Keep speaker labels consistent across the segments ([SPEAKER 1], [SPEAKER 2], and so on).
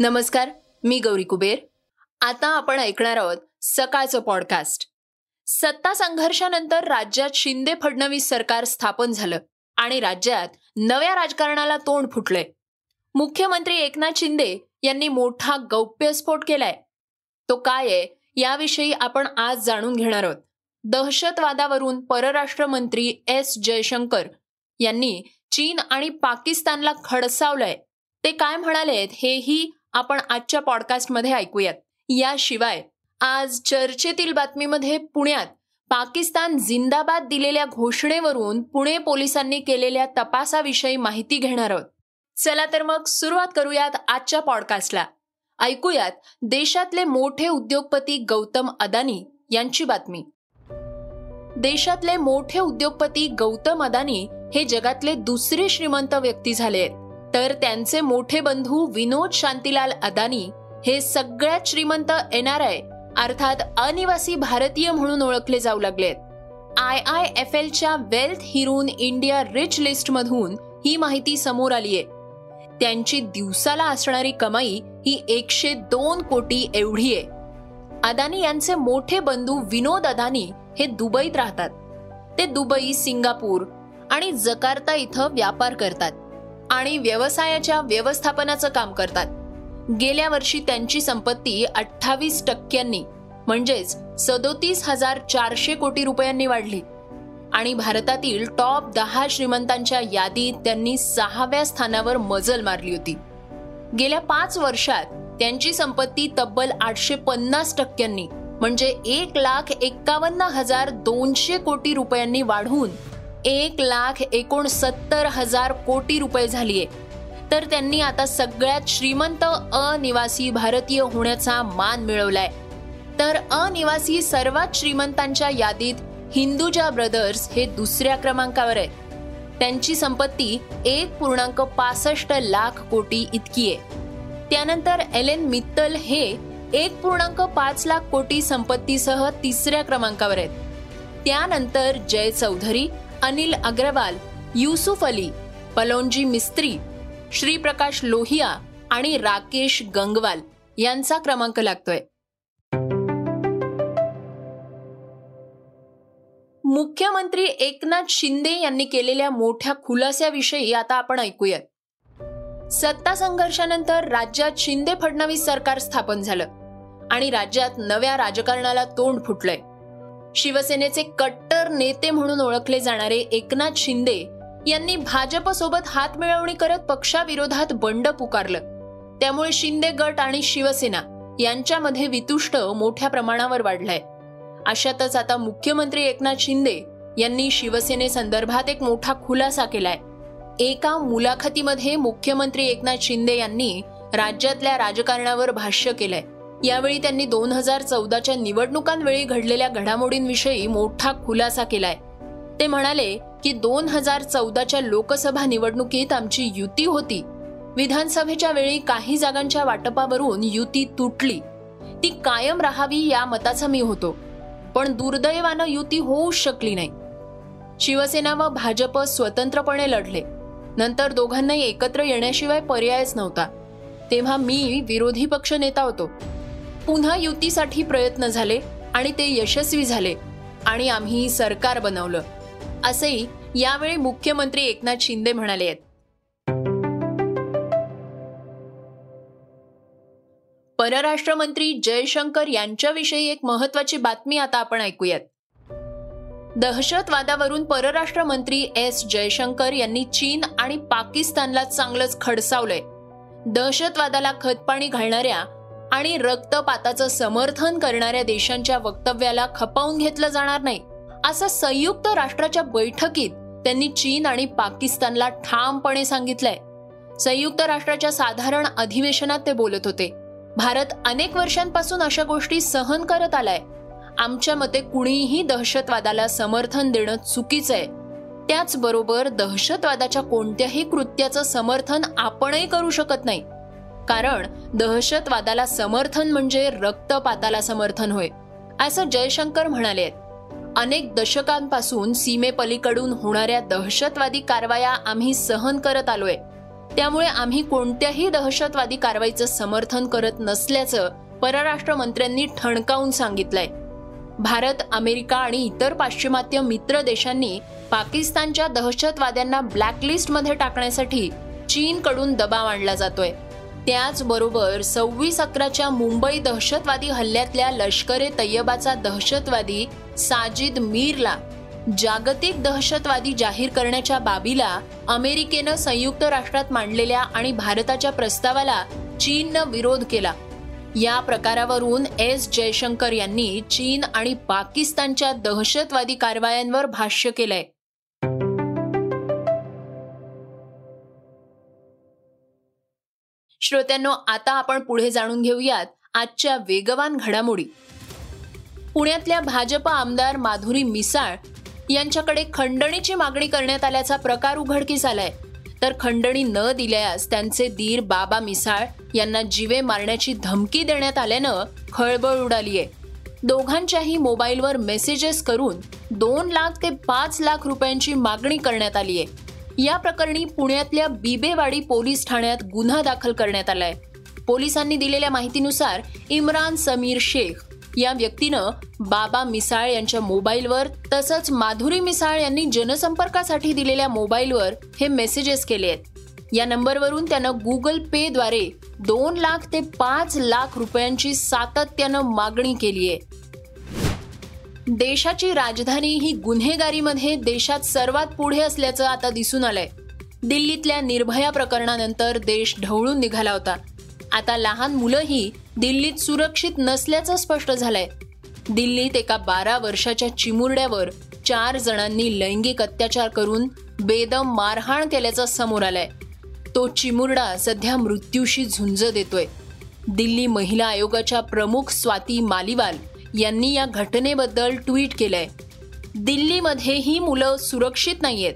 [SPEAKER 1] नमस्कार मी गौरी कुबेर. आता आपण ऐकणार आहोत सकाळचं पॉडकास्ट सत्ता संघर्षानंतर राज्यात शिंदे फडणवीस सरकार स्थापन झालं आणि राज्यात नव्या राजकारणाला तोंड फुटलंय. मुख्यमंत्री एकनाथ शिंदे यांनी मोठा गौप्यस्फोट केलाय. तो काय आहे याविषयी आपण आज जाणून घेणार आहोत. दहशतवादावरून परराष्ट्र मंत्री एस जयशंकर यांनी चीन आणि पाकिस्तानला खडसावलंय. ते काय म्हणालेत हेही आपण आजच्या पॉडकास्टमध्ये ऐकूयात. याशिवाय आज चर्चेतील बातमीमध्ये पुण्यात पाकिस्तान जिंदाबाद दिलेल्या घोषणेवरून पुणे पोलिसांनी केलेल्या तपासाविषयी माहिती घेणार आहोत. चला तर मग सुरुवात करूयात आजच्या पॉडकास्टला. ऐकूयात देशातले मोठे उद्योगपती गौतम अदानी यांची बातमी. देशातले मोठे उद्योगपती गौतम अदानी हे जगातले दुसरे श्रीमंत व्यक्ती झाले आहेत. तर त्यांचे मोठे बंधू विनोद शांतीलाल अदानी हे सगळ्यात श्रीमंत एन आर आय अर्थात अनिवासी भारतीय म्हणून ओळखले जाऊ लागलेत. आय आय एफ एलच्या wealth Hurun India rich list मधून ही माहिती समोर आलीये. त्यांची दिवसाला असणारी कमाई ही एकशे दोन कोटी एवढी आहे अदानी यांचे मोठे बंधू विनोद अदानी हे दुबईत राहतात. ते दुबई सिंगापूर आणि जकार्ता इथं व्यापार करतात. आणि व्यवसायाच्या व्यवस्थापनाचं काम करतात. गेल्या वर्षी त्यांची संपत्ती अठ्ठावीस टक्क्यांनी म्हणजेच सदोतीस हजार चारशे कोटी रुपयांनी वाढली. आणि भारतातील टॉप दहा श्रीमंतांच्या यादीत त्यांनी सहाव्या स्थानावर मजल मारली होती. गेल्या पाच वर्षात त्यांची संपत्ती तब्बल आठशे पन्नास टक्क्यांनी म्हणजे एक लाख एक्कावन्न हजार दोनशे कोटी रुपयांनी वाढून एक लाख एकोणसत्तर हजार कोटी रुपये झालीये. तर त्यांनी आता सगळ्यात श्रीमंत अनिवासी भारतीय होण्याचा मान मिळवलाय. तर अनिवासी सर्वात श्रीमंतांच्या यादीत हिंदुजा ब्रदर्स हे दुसऱ्या क्रमांकावर आहेत. त्यांची संपत्ती एक पूर्णांक पासष्ट लाख कोटी इतकी आहे. त्यानंतर एल एन मित्तल हे एक पूर्णांक पाच लाख कोटी संपत्तीसह तिसऱ्या क्रमांकावर आहेत. त्यानंतर जय चौधरी अनिल अग्रवाल युसुफ अली पलोनजी मिस्त्री श्रीप्रकाश लोहिया आणि राकेश गंगवाल यांचा क्रमांक लागतोय. मुख्यमंत्री एकनाथ शिंदे यांनी केलेल्या मोठ्या खुलास्याविषयी आता आपण ऐकूयात. सत्ता संघर्षानंतर राज्यात शिंदे फडणवीस सरकार स्थापन झालं आणि राज्यात नव्या राजकारणाला तोंड फुटलंय. शिवसेनेचे कट्टर नेते म्हणून ओळखले जाणारे एकनाथ शिंदे यांनी भाजपसोबत हात मिळवणी करत पक्षाविरोधात बंड पुकारलं. त्यामुळे शिंदे गट आणि शिवसेना यांच्यामध्ये वितुष्ट मोठ्या प्रमाणावर वाढलाय. अशातच आता मुख्यमंत्री एकनाथ शिंदे यांनी शिवसेनेसंदर्भात एक मोठा खुलासा केलाय. एका मुलाखतीमध्ये मुख्यमंत्री एकनाथ शिंदे यांनी राज्यातल्या राजकारणावर भाष्य केलंय. यावेळी त्यांनी दोन हजार चौदाच्या निवडणुकांवेळी घडलेल्या घडामोडींविषयी मोठा खुलासा केलाय. ते म्हणाले की दोन हजार चौदाच्या लोकसभा निवडणुकीत आमची युती होती. विधानसभेच्या वेळी काही जागांच्या वाटपावरून युती तुटली. ती कायम राहावी या मताचा मी होतो. पण दुर्दैवानं युती होऊच शकली नाही. शिवसेना व भाजप स्वतंत्रपणे लढले. नंतर दोघांनाही एकत्र येण्याशिवाय पर्यायच नव्हता. तेव्हा मी विरोधी पक्ष नेता होतो. पुन्हा युतीसाठी प्रयत्न झाले आणि ते यशस्वी झाले आणि आम्ही सरकार बनवलं. असेही यावेळी मुख्यमंत्री एकनाथ शिंदे म्हणाले आहेत. परराष्ट्र मंत्री जयशंकर यांच्याविषयी एक महत्वाची बातमी आता आपण ऐकूयात. दहशतवादावरून परराष्ट्र मंत्री एस जयशंकर यांनी चीन आणि पाकिस्तानला चांगलंच खडसावलंय. दहशतवादाला खतपाणी घालणाऱ्या आणि रक्तपाताचं समर्थन करणाऱ्या देशांच्या वक्तव्याला खपावून घेतलं जाणार नाही. असं संयुक्त राष्ट्राच्या बैठकीत त्यांनी चीन आणि पाकिस्तानला ठामपणे सांगितलंय. संयुक्त राष्ट्राच्या साधारण अधिवेशनात ते बोलत होते. भारत अनेक वर्षांपासून अशा गोष्टी सहन करत आलाय. आमच्या मते कुणीही दहशतवादाला समर्थन देणं चुकीचं आहे त्याचबरोबर दहशतवादाच्या कोणत्याही कृत्याचं समर्थन आपणही करू शकत नाही. कारण दहशतवादाला समर्थन म्हणजे रक्तपाताला समर्थन होय. असं जयशंकर म्हणाले. अनेक दशकांपासून सीमेपलीकडून होणाऱ्या दहशतवादी कारवाया आम्ही सहन करत आलोय. त्यामुळे आम्ही कोणत्याही दहशतवादी कारवाईचं समर्थन करत नसल्याचं परराष्ट्र मंत्र्यांनी ठणकावून सांगितलंय. भारत अमेरिका आणि इतर पाश्चिमात्य मित्र देशांनी पाकिस्तानच्या दहशतवाद्यांना ब्लॅकलिस्टमध्ये टाकण्यासाठी चीनकडून दबाव आणला जातोय. त्याचबरोबर सव्वीस अकराच्या मुंबई दहशतवादी हल्ल्यातल्या लष्कर ए तय्यबाचा दहशतवादी साजिद मीरला जागतिक दहशतवादी जाहीर करण्याच्या बाबीला अमेरिकेनं संयुक्त राष्ट्रात मांडलेल्या आणि भारताच्या प्रस्तावाला चीननं विरोध केला. या प्रकारावरून एस जयशंकर यांनी चीन आणि पाकिस्तानच्या दहशतवादी कारवायांवर भाष्य केलंय. श्रोत्यांनो आता आपण पुढे जाणून घेऊयात आजच्या वेगवान घडामोडी. पुण्यातल्या भाजप आमदार माधुरी मिसाळ यांच्याकडे खंडणीची मागणी करण्यात आल्याचा प्रकार उघडकीस आलाय. तर खंडणी न दिल्यास त्यांचे दीर बाबा मिसाळ यांना जीवे मारण्याची धमकी देण्यात आल्यानं खळबळ उडालीय. दोघांच्याही मोबाईलवर मेसेजेस करून दोन लाख ते पाच लाख रुपयांची मागणी करण्यात आली आहे या प्रकरणी पुण्यातल्या बिबेवाडी पोलीस ठाण्यात गुन्हा दाखल करण्यात आलाय. पोलिसांनी दिलेल्या माहितीनुसार इम्रान समीर शेख या व्यक्तीनं बाबा मिसाळ यांच्या मोबाईलवर तसंच माधुरी मिसाळ यांनी जनसंपर्कासाठी दिलेल्या मोबाईलवर हे मेसेजेस केले आहेत. या नंबरवरून त्यानं गुगल पे द्वारे दोन लाख ते पाच लाख रुपयांची सातत्यानं मागणी केली आहे. देशाची राजधानी ही गुन्हेगारीमध्ये देशात सर्वात पुढे असल्याचं आता दिसून आलंय. दिल्लीतल्या निर्भया प्रकरणानंतर देश ढवळून निघाला होता. आता लहान मुलंही दिल्लीत सुरक्षित नसल्याचं स्पष्ट झालंय. दिल्लीत एका बारा वर्षाच्या चिमुरड्यावर चार जणांनी लैंगिक अत्याचार करून बेदम मारहाण केल्याचं समोर आलाय. तो चिमुरडा सध्या मृत्यूशी झुंज देतोय. दिल्ली महिला आयोगाच्या प्रमुख स्वाती मालिवाल यांनी या घटनेबद्दल ट्विट केलंय. दिल्लीमध्ये ही मुलं सुरक्षित नाहीयेत.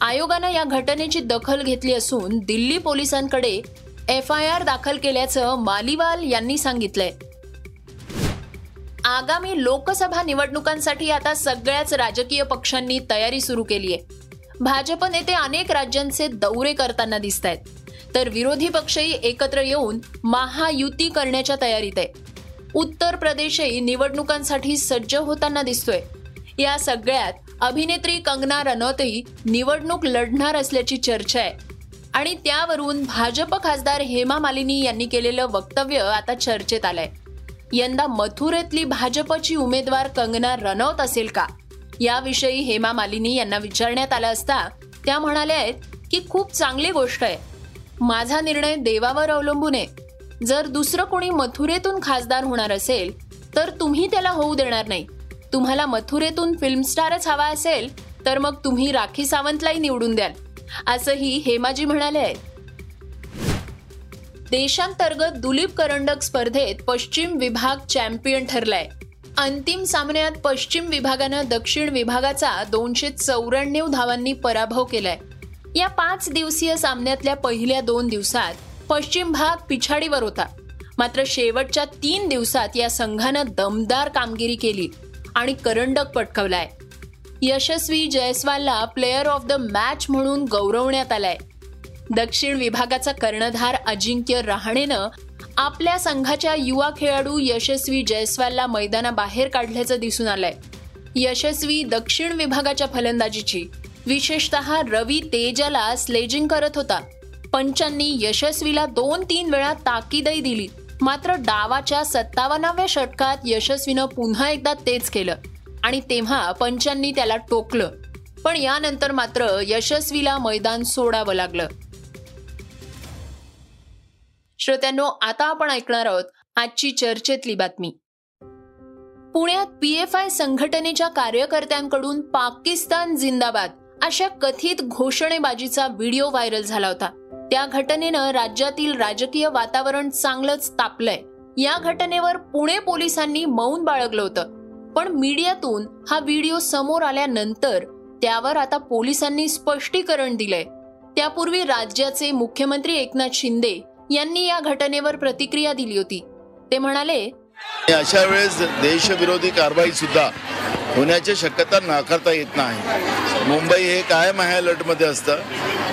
[SPEAKER 1] आयोगानं या घटनेची दखल घेतली असून दिल्ली पोलिसांकडे एफ आय आर दाखल केल्याचं मालिवाल यांनी सांगितलंय. आगामी लोकसभा निवडणुकांसाठी आता सगळ्याच राजकीय पक्षांनी तयारी सुरू केली आहे भाजप नेते अनेक राज्यांचे दौरे करताना दिसत आहेत तर विरोधी पक्षही एकत्र येऊन महायुती करण्याच्या तयारीत आहे उत्तर प्रदेशही निवडणुकांसाठी सज्ज होताना दिसतोय. या सगळ्यात अभिनेत्री कंगना रनौतही निवडणूक लढणार असल्याची चर्चा आहे. आणि त्यावरून भाजप खासदार हेमा मालिनी यांनी केलेलं वक्तव्य आता चर्चेत आलंय. यंदा मथुरेतली भाजपची उमेदवार कंगना रनौत असेल का? याविषयी हेमा मालिनी यांना विचारण्यात आलं असता त्या म्हणाल्या आहेत की खूप चांगली गोष्ट आहे. माझा निर्णय देवावर अवलंबून आहे. जर दुसरं कोणी मथुरेतून खासदार होणार असेल तर तुम्ही त्याला होऊ देणार नाही. तुम्हाला मथुरेतून फिल्म स्टारच हवा असेल तर मग तुम्ही राखी सावंतलाही निवडून द्याल असंही हेमाजी म्हणाले आहेत. देशांतर्गत दुलीप करंडक स्पर्धेत पश्चिम विभाग चॅम्पियन ठरलाय. अंतिम सामन्यात पश्चिम विभागानं दक्षिण विभागाचा दोनशे चौऱ्याण्णव धावांनी पराभव केलाय. या पाच दिवसीय सामन्यातल्या पहिल्या दोन दिवसात पश्चिम भाग पिछाडीवर होता. मात्र शेवटच्या तीन दिवसात या संघानं दमदार कामगिरी केली आणि करंडक पटकवलाय. यशस्वी जयस्वालला प्लेअर ऑफ द मॅच म्हणून गौरवण्यात आलाय. दक्षिण विभागाचा कर्णधार अजिंक्य रहाणेनं आपल्या संघाच्या युवा खेळाडू यशस्वी जयस्वालला मैदानाबाहेर काढल्याचं दिसून आलंय. यशस्वी दक्षिण विभागाच्या फलंदाजीची विशेषतः रवी तेजाला स्लेजिंग करत होता. पंचांनी यशस्वीला दोन तीन वेळा ताकीदही दिली. मात्र डावाच्या सत्तावन्नाव्या षटकात यशस्वीनं पुन्हा एकदा तेच केलं. आणि तेव्हा पंचांनी त्याला टोकलं. पण यानंतर मात्र यशस्वीला मैदान सोडावं लागलं. श्रोत्यांनो आता आपण ऐकणार आहोत आजची चर्चेतली बातमी. पुण्यात पी एफ आय संघटनेच्या कार्यकर्त्यांकडून पाकिस्तान जिंदाबाद अशा कथित घोषणेबाजीचा व्हिडिओ व्हायरल झाला होता. त्या घटनेनं राज्यातील राजकीय वातावरण चांगलंच तापलंय. या घटनेवर पुणे पोलिसांनी मौन बाळगलं होतं. पण मीडियातून हा व्हिडिओ समोर आल्यानंतर त्यावर आता पोलिसांनी स्पष्टीकरण दिलंय. त्यापूर्वी राज्याचे मुख्यमंत्री एकनाथ शिंदे यांनी या घटनेवर प्रतिक्रिया दिली होती. ते म्हणाले
[SPEAKER 2] अशा वेळेस देशविरोधी कारवाई सुद्धा होण्याची शक्यता नाकारता येत नाही. मुंबई हे कायम हाय अलर्टमध्ये असतं.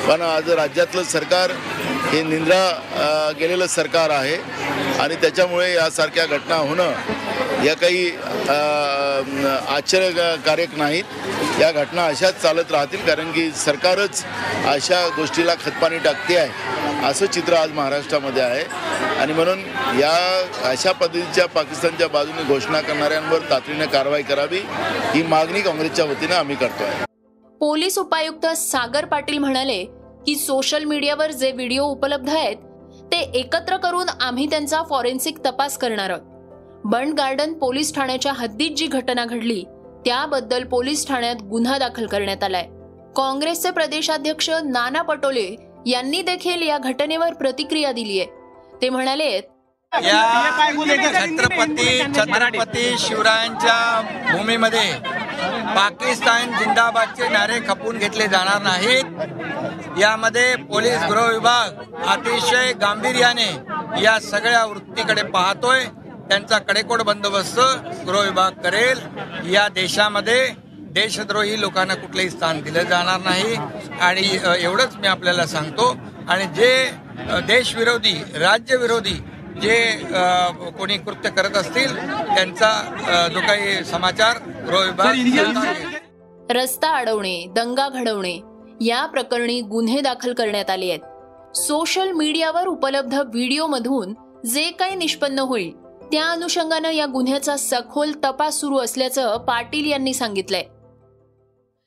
[SPEAKER 2] पण आज राज्यातलं सरकार हे निंद्रा गेलेलं सरकार आहे. आणि त्याच्यामुळे यासारख्या घटना होणं या काही आश्चर्यकारक नाहीत. या घटना अशाच चालत राहतील कारण की सरकारच अशा गोष्टीला खतपाणी टाकते आहे. असं चित्र आज महाराष्ट्रामध्ये आहे. आणि म्हणून या अशा पद्धतीच्या पाकिस्तानच्या बाजूने घोषणा करणाऱ्यांवर तातडीने कारवाई करावी ही मागणी काँग्रेसच्या वतीनं आम्ही करतोय.
[SPEAKER 1] पोलीस उपायुक्त सागर पाटील म्हणाले की सोशल मीडियावर जे व्हिडिओ उपलब्ध आहेत ते एकत्र करून आम्ही त्यांचा फॉरेन्सिक तपास करणार आहोत. बंड गार्डन पोलीस ठाण्याच्या हद्दीत जी घटना घडली त्याबद्दल पोलीस ठाण्यात गुन्हा दाखल करण्यात आलाय. काँग्रेसचे प्रदेशाध्यक्ष नाना पटोले यांनी देखील या घटनेवर प्रतिक्रिया दिली आहे ते म्हणाले
[SPEAKER 3] या छत्रपती छत्रपती शिवरायांच्या भूमीमध्ये पाकिस्तान जिंदाबादचे नारे खपून घेतले जाणार नाहीत. यामध्ये पोलीस गृह विभाग अतिशय गांभीर्याने या सगळ्या वृत्तीकडे पाहतोय. त्यांचा कडेकोट बंदोबस्त गृह विभाग करेल. या देशामध्ये देशद्रोही लोकांना कुठलंही स्थान दिलं जाणार नाही. आणि एवढंच मी आपल्याला सांगतो. आणि जे देशविरोधी राज्यविरोधी जे कोणी कृत्य करत असतील त्यांचा जो काही समाचार गृह विभाग
[SPEAKER 1] रस्ता अडवणे दंगा घडवणे या प्रकरणी गुन्हे दाखल करण्यात आले आहेत. सोशल मीडियावर उपलब्ध व्हिडिओमधून जे काही निष्पन्न होईल त्या अनुषंगानं या गुन्ह्याचा सखोल तपास सुरू असल्याचं पाटील यांनी सांगितलंय.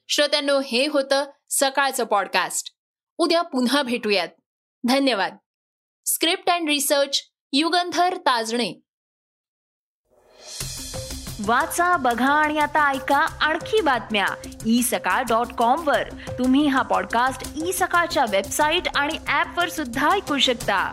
[SPEAKER 1] श्रोत्यांनो हे होतं सकाळचं पॉडकास्ट उद्या पुन्हा भेटूयात. धन्यवाद. Script and research Yugandhar Tajne.
[SPEAKER 4] वाचा बघा आणि आता ऐका आणखी बातम्या. ई सकाळ डॉट कॉम वर. तुम्ही हा पॉडकास्ट ई सकाळच्या वेबसाईट आणि ऍप वर सुद्धा ऐकू शकता.